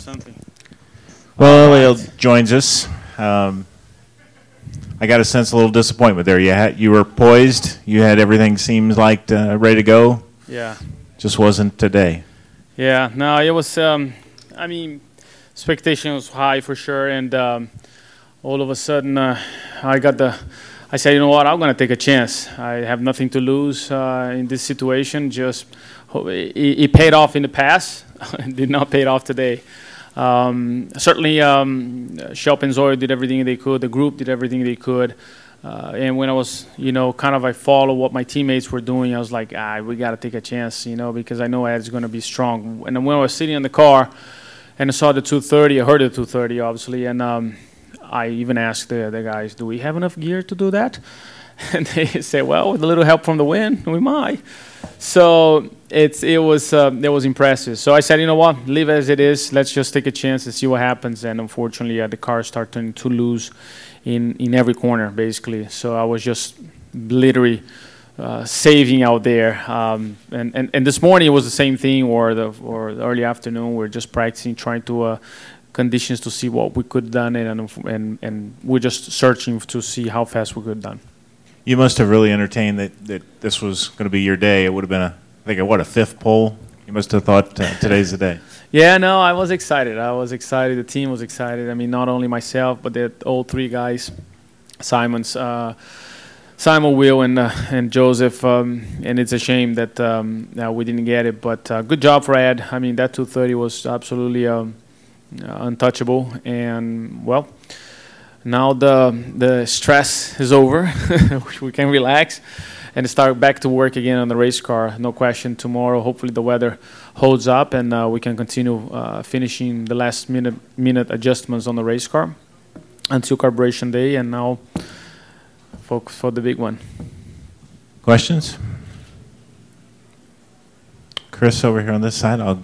something. Well, Helio joins us. Um, I got a sense a little disappointment there. You had you were poised. You had everything seems like uh, ready to go. Yeah. Just wasn't today. Yeah. No, it was. Um, I mean, expectation was high for sure, and um, all of a sudden, uh, I got the. I said, you know what? I'm gonna take a chance. I have nothing to lose uh, in this situation. Just it, it paid off in the past. it did not pay off today. Um, certainly, um, Shelp and Zoyo did everything they could. The group did everything they could. Uh, and when I was, you know, kind of I follow what my teammates were doing, I was like, ah, we got to take a chance, you know, because I know Ed's going to be strong. And when I was sitting in the car and I saw the 230, I heard the 230, obviously, and um, I even asked the, the guys, do we have enough gear to do that? And they said, well, with a little help from the wind, we might. So it's it was uh, it was impressive. So I said, you know what, leave it as it is. Let's just take a chance and see what happens. And unfortunately, uh, the car started turning too loose in in every corner, basically. So I was just literally. Uh, saving out there, um, and, and and this morning it was the same thing, or the or the early afternoon. We are just practicing, trying to uh, conditions to see what we could done, and and and we're just searching to see how fast we could done. You must have really entertained that, that this was going to be your day. It would have been a, I think, a, what, a fifth pole? You must have thought uh, today's the day. Yeah, no, I was excited. I was excited. The team was excited. I mean, not only myself, but the all three guys, Simon's, uh, Simon, Will, and uh, and Josef. Um, and it's a shame that um, we didn't get it. But uh, good job for Ed. I mean, that 230 was absolutely um, untouchable. And well, now the the stress is over. we can relax and start back to work again on the race car. No question. Tomorrow, hopefully, the weather holds up and uh, we can continue uh, finishing the last minute minute adjustments on the race car until carburetion day. And now, focus for the big one. Questions? Chris over here on this side. I'll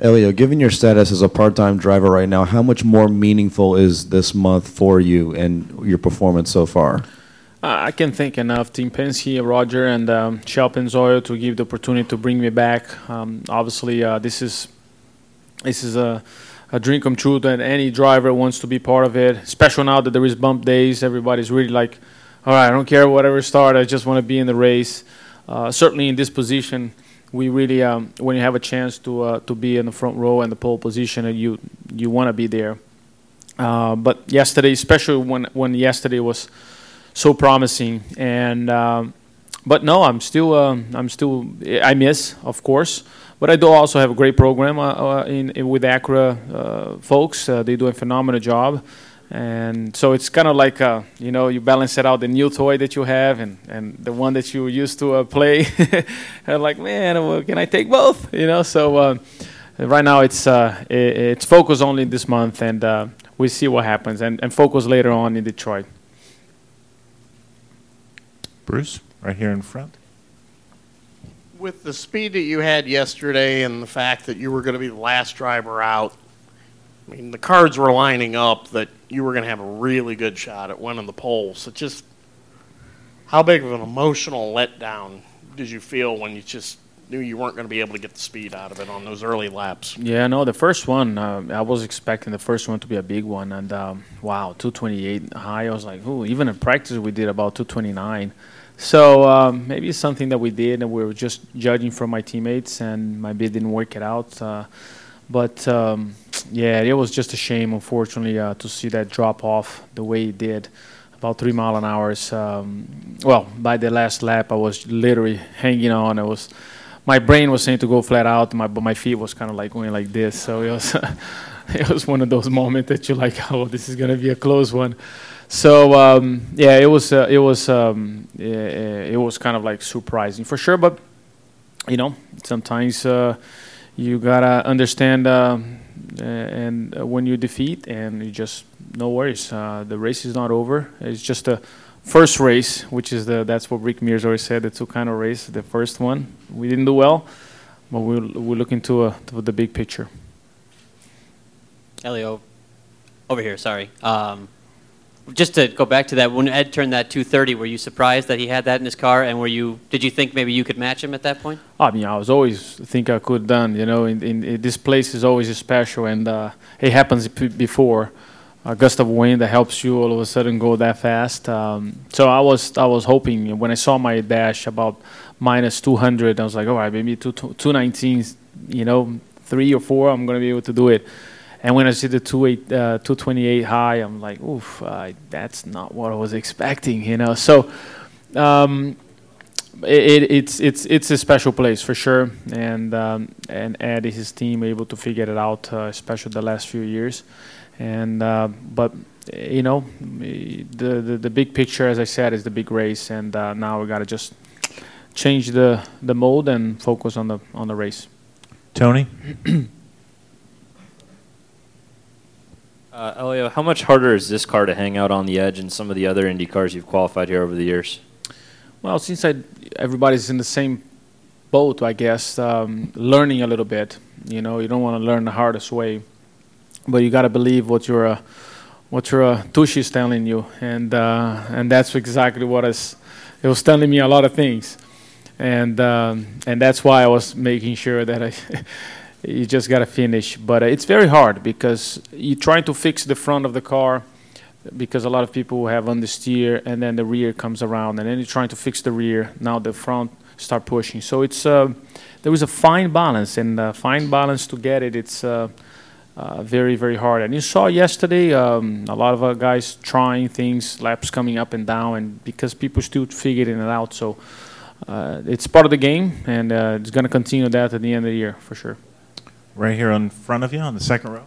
Helio, given your status as a part-time driver right now, how much more meaningful is this month for you and your performance so far? Uh, I can thank enough Team Penske, Roger, and um, Zoyo to give the opportunity to bring me back. Um, obviously, uh, this is this is a, a dream come true that any driver wants to be part of it. Especially now that there is bump days, everybody's really like, all right, I don't care whatever start, I just want to be in the race. Uh, certainly in this position we really um, when you have a chance to uh, to be in the front row and the pole position and you you want to be there. Uh, but yesterday especially when when yesterday was so promising and um, but no I'm still um, I'm still I miss of course but I do also have a great program uh, uh in, in, with Acura uh, folks. Uh, they do a phenomenal job and so it's kind of like uh, you know you balance it out the new toy that you have and, and the one that you used to uh, play. And like man well, can i take both? You know so uh, right now it's uh, it, it's focus only this month and uh, we see what happens and, and focus later on in detroit. Bruce right here in front. With the speed that you had yesterday and the fact that you were going to be the last driver out I mean, the cards were lining up that you were going to have a really good shot at winning the poles. It just, how big of an emotional letdown did you feel when you just knew you weren't going to be able to get the speed out of it on those early laps? Yeah, no, the first one, uh, I was expecting the first one to be a big one, and um, wow, 228 high. I was like, ooh, even in practice we did about 229. So um, maybe it's something that we did, and we were just judging from my teammates, and maybe didn't work it out. Uh, but um, yeah, it was just a shame, unfortunately, uh, to see that drop off the way it did, about three mile an hour. Um, well, by the last lap, I was literally hanging on. I was, my brain was saying to go flat out, my, but my feet was kind of like going like this. So it was, it was one of those moments that you're like, oh, this is gonna be a close one. So um, yeah, it was, uh, it was, um, it, it was kind of like surprising for sure. But you know, sometimes. Uh, you gotta understand uh, and uh, when you defeat and you just no worries uh, the race is not over. It's just a first race which is the that's what Rick Mears always said the two kind of race the first one. We didn't do well but we're, we're looking to, uh, to the big picture. Helio over here sorry. Um, just to go back to that, when Ed turned that 230, were you surprised that he had that in his car? And were you, did you think maybe you could match him at that point? I mean, I was always think I could done. You know, in, in, in this place is always special, and uh, it happens before a gust of wind that helps you all of a sudden go that fast. Um, so I was I was hoping when I saw my dash about minus 200, I was like, all right, maybe two, 219, you know, three or four, I'm gonna be able to do it. And when I see the two eight, uh, 228 high, I'm like, oof, uh, that's not what I was expecting, you know. So um, it, it's it's it's a special place for sure, and um, and Ed and his team able to figure it out, uh, especially the last few years. And uh, but you know, the, the the big picture, as I said, is the big race, and uh, now we got to just change the the mode and focus on the on the race. Tony? Uh, Helio, how much harder is this car to hang out on the edge than some of the other Indy cars you've qualified here over the years? Well, since I, everybody's in the same boat, I guess, um, learning a little bit. You know, you don't want to learn the hardest way, but you got to believe what your uh, what your uh, is telling you, and uh, and that's exactly what is. It was telling me a lot of things, and um, and that's why I was making sure that I. you just got to finish. But uh, it's very hard because you're trying to fix the front of the car because a lot of people have understeer and then the rear comes around and then you're trying to fix the rear. Now the front start pushing. So it's uh, there is a fine balance and uh, fine balance to get it. It's uh, uh, very very hard. And you saw yesterday um, a lot of uh, guys trying things, laps coming up and down, and because people still figuring it out. So. it's part of the game, and it's going to continue that at the end of the year for sure right here in front of you on the second row.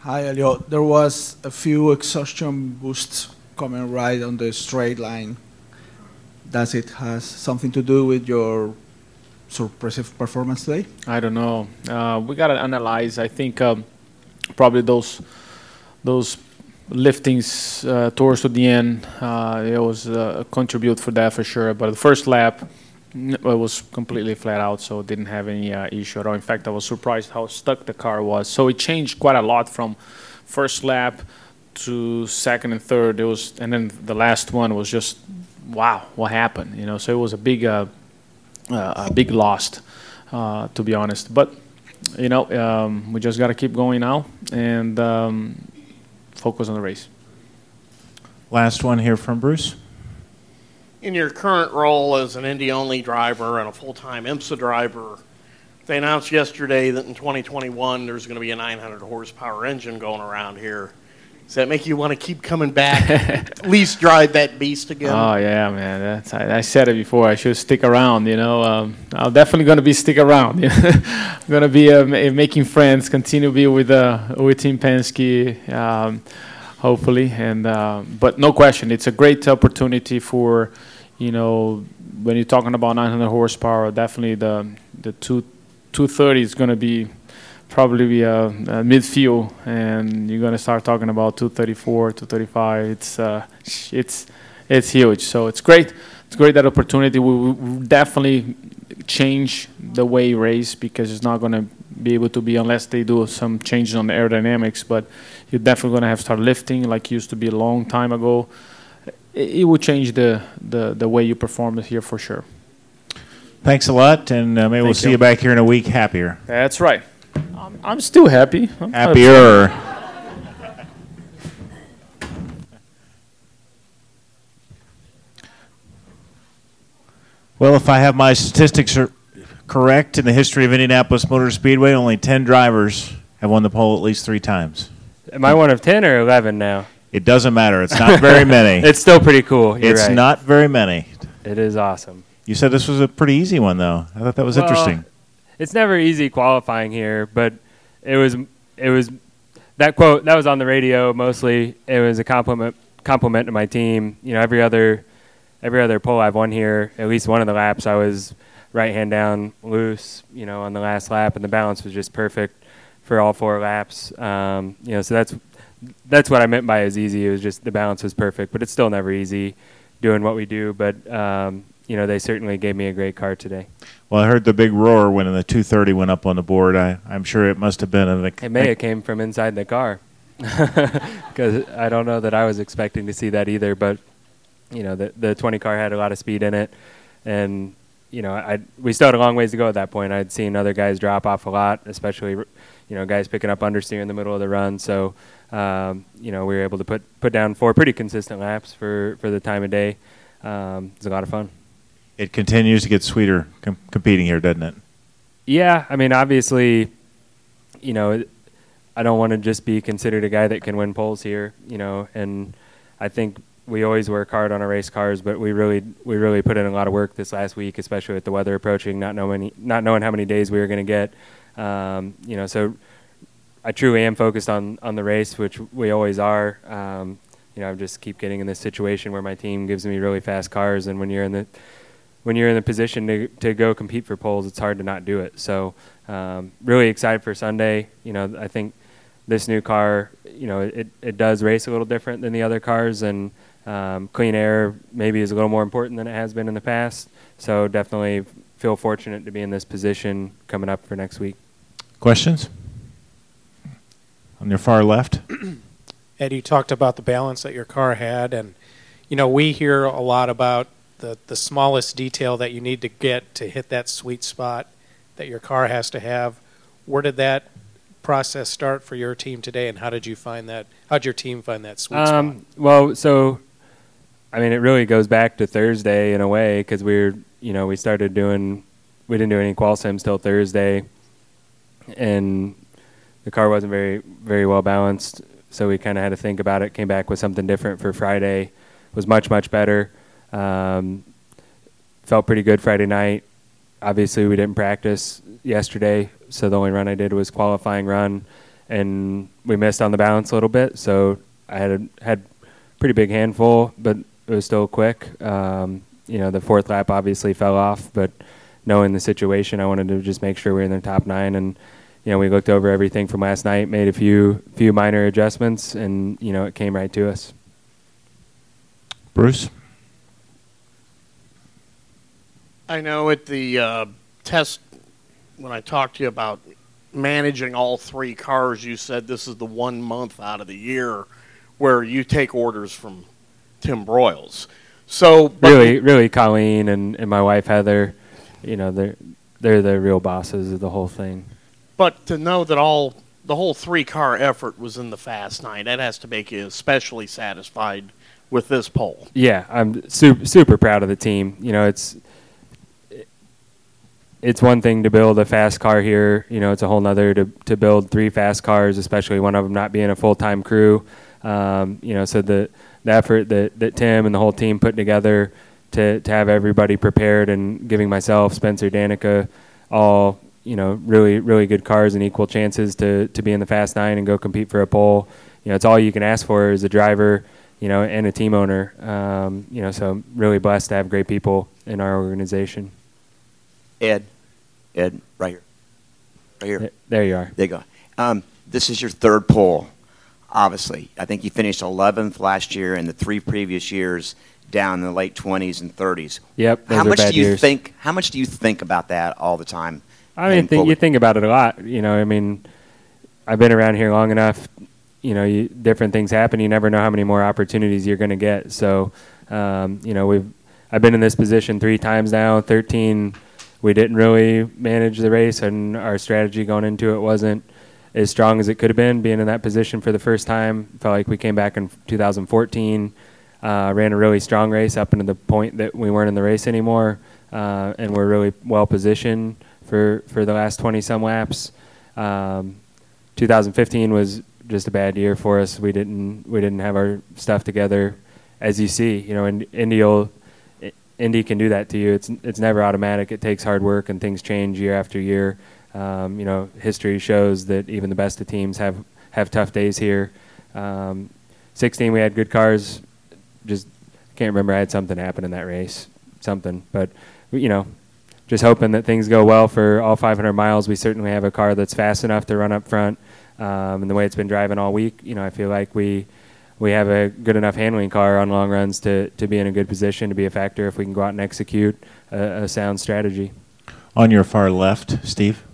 Hi, Helio. There was a few exhaustion boosts coming right on the straight line. Does it has something to do with your suppressive performance today? I don't know. Uh, we gotta analyze. I think um, probably those those liftings uh, towards the end uh, it was uh, contribute for that for sure. But the first lap it was completely flat out, so didn't have any uh, issue at all. In fact, I was surprised how stuck the car was. So it changed quite a lot from first lap to second and third. It was, and then the last one was just, wow, what happened? You know, so it was a big, uh, uh, a big loss, uh, to be honest. But you know, um, we just got to keep going now and um, focus on the race. Last one here from Bruce in your current role as an Indy only driver and a full time IMSA driver, they announced yesterday that in 2021 there's going to be a 900 horsepower engine going around here. Does that make you want to keep coming back? at least drive that beast again? Oh yeah, man. That's, I, I, said it before. I should stick around. You know, um, I'm definitely going to be stick around. I'm going to be uh, making friends. Continue to be with uh, with Team Penske. Um, hopefully, and uh, but no question, it's a great opportunity for you know, when you're talking about 900 horsepower, definitely the the two 230 is going to be probably be a, a midfield, and you're going to start talking about 234, 235. It's uh, it's it's huge. So it's great. It's great that opportunity. We will definitely change the way you race because it's not going to be able to be unless they do some changes on the aerodynamics. But you're definitely going to have to start lifting like used to be a long time ago it, it will change the, the, the way you perform here for sure. Thanks a lot, and uh, maybe Thank we'll see you. you back here in a week happier. That's right. I'm, I'm still happy. I'm happier. Well, if I have my statistics are correct in the history of Indianapolis Motor Speedway, only 10 drivers have won the pole at least three times. Am I one of 10 or 11 now? It doesn't matter. It's not very many. it's still pretty cool. You're it's right. not very many. It is awesome. You said this was a pretty easy one, though. I thought that was well, interesting. It's never easy qualifying here, but it was it was that quote that was on the radio mostly. It was a compliment compliment to my team. You know, every other every other pole I've won here, at least one of the laps, I was right hand down loose. You know, on the last lap, and the balance was just perfect for all four laps. Um, you know, so that's that's what I meant by as easy. It was just the balance was perfect, but it's still never easy doing what we do. But um, you know, they certainly gave me a great car today. Well, I heard the big roar when the 230 went up on the board. I, I'm sure it must have been. An, it may have came from inside the car. because I don't know that I was expecting to see that either. But you know, the the 20 car had a lot of speed in it, and you know, I we still had a long ways to go at that point. I'd seen other guys drop off a lot, especially you know guys picking up understeer in the middle of the run. So um, you know, we were able to put put down four pretty consistent laps for for the time of day. Um, it was a lot of fun. It continues to get sweeter com- competing here, doesn't it? Yeah, I mean, obviously, you know, I don't want to just be considered a guy that can win poles here, you know, and I think we always work hard on our race cars, but we really we really put in a lot of work this last week, especially with the weather approaching, not knowing not knowing how many days we were going to get, um, you know, so I truly am focused on on the race, which we always are. Um, you know, I just keep getting in this situation where my team gives me really fast cars, and when you're in the when you're in the position to to go compete for poles, it's hard to not do it. So, um, really excited for Sunday. You know, I think this new car, you know, it it does race a little different than the other cars, and um, clean air maybe is a little more important than it has been in the past. So, definitely feel fortunate to be in this position coming up for next week. Questions? On your far left. Ed, you talked about the balance that your car had, and you know we hear a lot about the the smallest detail that you need to get to hit that sweet spot that your car has to have. Where did that process start for your team today, and how did you find that? How'd your team find that sweet spot? Um, well, so I mean, it really goes back to Thursday in a way because we were, you know, we started doing, we didn't do any qual sims till Thursday, and the car wasn't very very well balanced. So we kind of had to think about it. Came back with something different for Friday. Was much much better. Um, felt pretty good Friday night. Obviously, we didn't practice yesterday, so the only run I did was qualifying run, and we missed on the balance a little bit. So I had a, had pretty big handful, but it was still quick. Um, you know, the fourth lap obviously fell off, but knowing the situation, I wanted to just make sure we were in the top nine. And you know, we looked over everything from last night, made a few few minor adjustments, and you know, it came right to us. Bruce? I know at the uh, test when I talked to you about managing all three cars, you said this is the one month out of the year where you take orders from Tim Broyles. So but- Really, really, Colleen and, and my wife Heather, you know, they're they're the real bosses of the whole thing. But to know that all the whole three car effort was in the fast nine, that has to make you especially satisfied with this pole. Yeah, I'm super super proud of the team. You know, it's it's one thing to build a fast car here. You know, it's a whole nother to to build three fast cars, especially one of them not being a full time crew. Um, you know, so the the effort that, that Tim and the whole team put together to to have everybody prepared and giving myself, Spencer, Danica, all you know, really really good cars and equal chances to to be in the fast nine and go compete for a pole. You know, it's all you can ask for as a driver. You know, and a team owner. Um, you know, so I'm really blessed to have great people in our organization. Ed, Ed, right here, right here. There you are. There you go. Um, this is your third pole, obviously. I think you finished 11th last year, and the three previous years down in the late 20s and 30s. Yep, those how much do you years. think? How much do you think about that all the time? I mean, think, you think about it a lot. You know, I mean, I've been around here long enough. You know, you, different things happen. You never know how many more opportunities you're going to get. So, um, you know, we've I've been in this position three times now. Thirteen, we didn't really manage the race, and our strategy going into it wasn't as strong as it could have been. Being in that position for the first time, felt like we came back in 2014. Uh, ran a really strong race up into the point that we weren't in the race anymore, uh, and we're really well positioned for, for the last 20 some laps. Um, 2015 was just a bad year for us. We didn't we didn't have our stuff together, as you see. You know, in, Indy will, Indy can do that to you. It's it's never automatic. It takes hard work, and things change year after year. Um, you know, history shows that even the best of teams have have tough days here. Um, 16, we had good cars. Just can't remember. I had something happen in that race, something. But you know, just hoping that things go well for all 500 miles. We certainly have a car that's fast enough to run up front, um, and the way it's been driving all week, you know, I feel like we we have a good enough handling car on long runs to to be in a good position to be a factor if we can go out and execute a, a sound strategy. On your far left, Steve.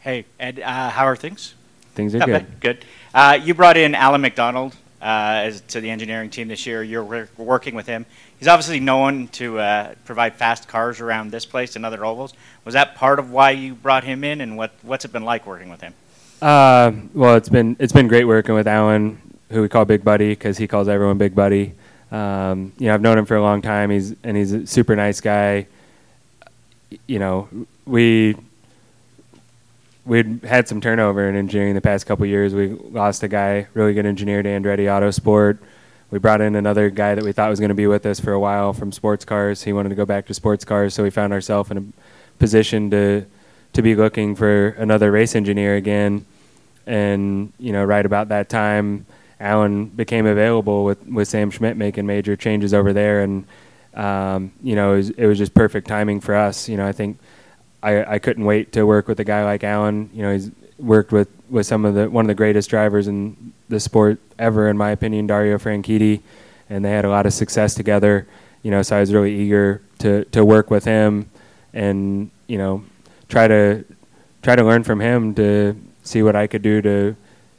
Hey, Ed, uh, how are things? things are Not good. bad. Good. Uh, you brought in Allen McDonald as to the engineering team this year. You're wor- working with him. He's obviously known to uh, provide fast cars around this place and other ovals. Was that part of why you brought him in, and what what's it been like working with him? Uh, well, it's been it's been great working with Allen, who we call Big Buddy because he calls everyone Big Buddy. Um, you know, I've known him for a long time. He's and he's a super nice guy. You know, we we'd had some turnover in engineering the past couple years. We lost a guy, really good engineer to Andretti Autosport. We brought in another guy that we thought was going to be with us for a while from sports cars. He wanted to go back to sports cars, so we found ourselves in a position to to be looking for another race engineer again. And you know, right about that time, Allen became available with with Sam Schmidt making major changes over there, and um, you know, it was, it was just perfect timing for us. You know, I think I, I couldn't wait to work with a guy like Allen. You know, he's worked with, with some of the one of the greatest drivers in the sport ever, in my opinion, Dario Franchitti, and they had a lot of success together. You know, so I was really eager to, to work with him, and you know, try to try to learn from him to see what I could do to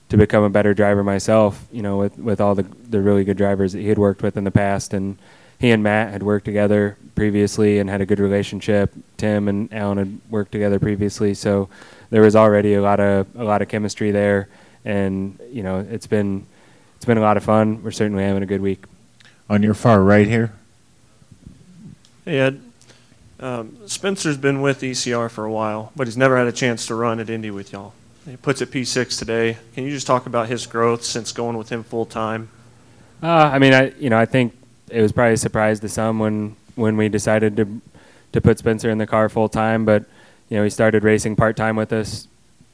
to become a better driver myself. You know, with with all the the really good drivers that he had worked with in the past, and he and Matt had worked together previously and had a good relationship. Tim and Allen had worked together previously, so there was already a lot of a lot of chemistry there, and you know it's been it's been a lot of fun. We're certainly having a good week. On your far right here, Hey Ed, um, Spencer's been with ECR for a while, but he's never had a chance to run at Indy with y'all. He puts at P6 today. Can you just talk about his growth since going with him full time? Uh, I mean, I you know I think it was probably a surprise to some when when we decided to to put Spencer in the car full time, but you know he started racing part time with us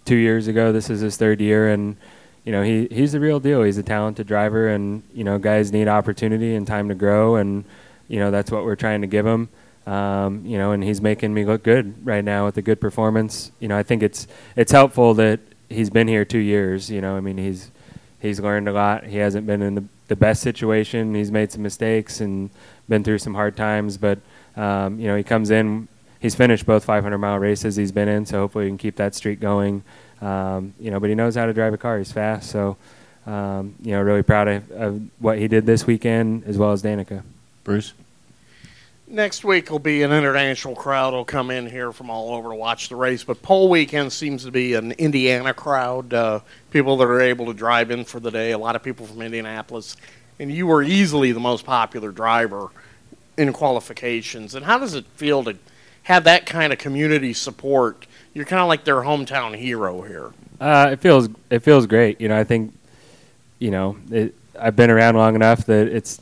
two years ago. This is his third year, and you know he he's the real deal. He's a talented driver, and you know guys need opportunity and time to grow, and you know that's what we're trying to give him. Um, you know, and he's making me look good right now with a good performance. You know, I think it's it's helpful that he's been here two years. You know, I mean he's he's learned a lot. He hasn't been in the the best situation. He's made some mistakes and been through some hard times, but um, you know he comes in. He's finished both 500 mile races he's been in, so hopefully we can keep that streak going. Um, you know, but he knows how to drive a car. He's fast, so um, you know, really proud of, of what he did this weekend as well as Danica. Bruce. Next week will be an international crowd. will come in here from all over to watch the race. But pole weekend seems to be an Indiana crowd. Uh, people that are able to drive in for the day. A lot of people from Indianapolis, and you were easily the most popular driver in qualifications. And how does it feel to have that kind of community support? You're kind of like their hometown hero here. Uh, it feels it feels great. You know, I think, you know, it, I've been around long enough that it's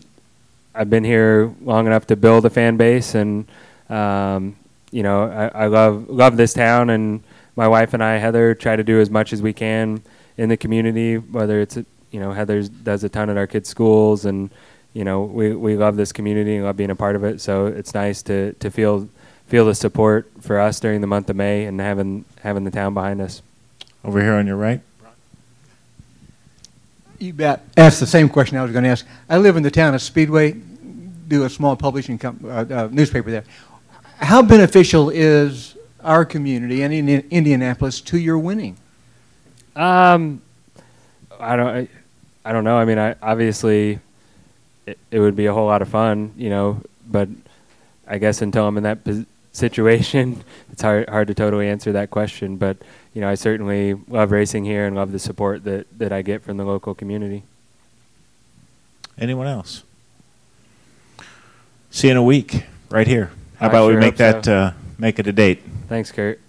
I've been here long enough to build a fan base, and um, you know, I, I love love this town, and my wife and I, Heather, try to do as much as we can in the community. Whether it's you know, Heather does a ton at our kids' schools, and you know, we we love this community and love being a part of it. So it's nice to to feel feel the support for us during the month of May and having having the town behind us. Over here on your right. You bet. Ask the same question I was going to ask. I live in the town of Speedway, do a small publishing com- uh, uh, newspaper there. How beneficial is our community and in Indianapolis to your winning? Um, I don't. I, I don't know. I mean, I obviously it, it would be a whole lot of fun, you know. But I guess until I'm in that pos- situation, it's hard hard to totally answer that question. But you know, I certainly love racing here and love the support that that I get from the local community. Anyone else? See you in a week, right here. How I about we make that uh, make it a date? Thanks, Kurt.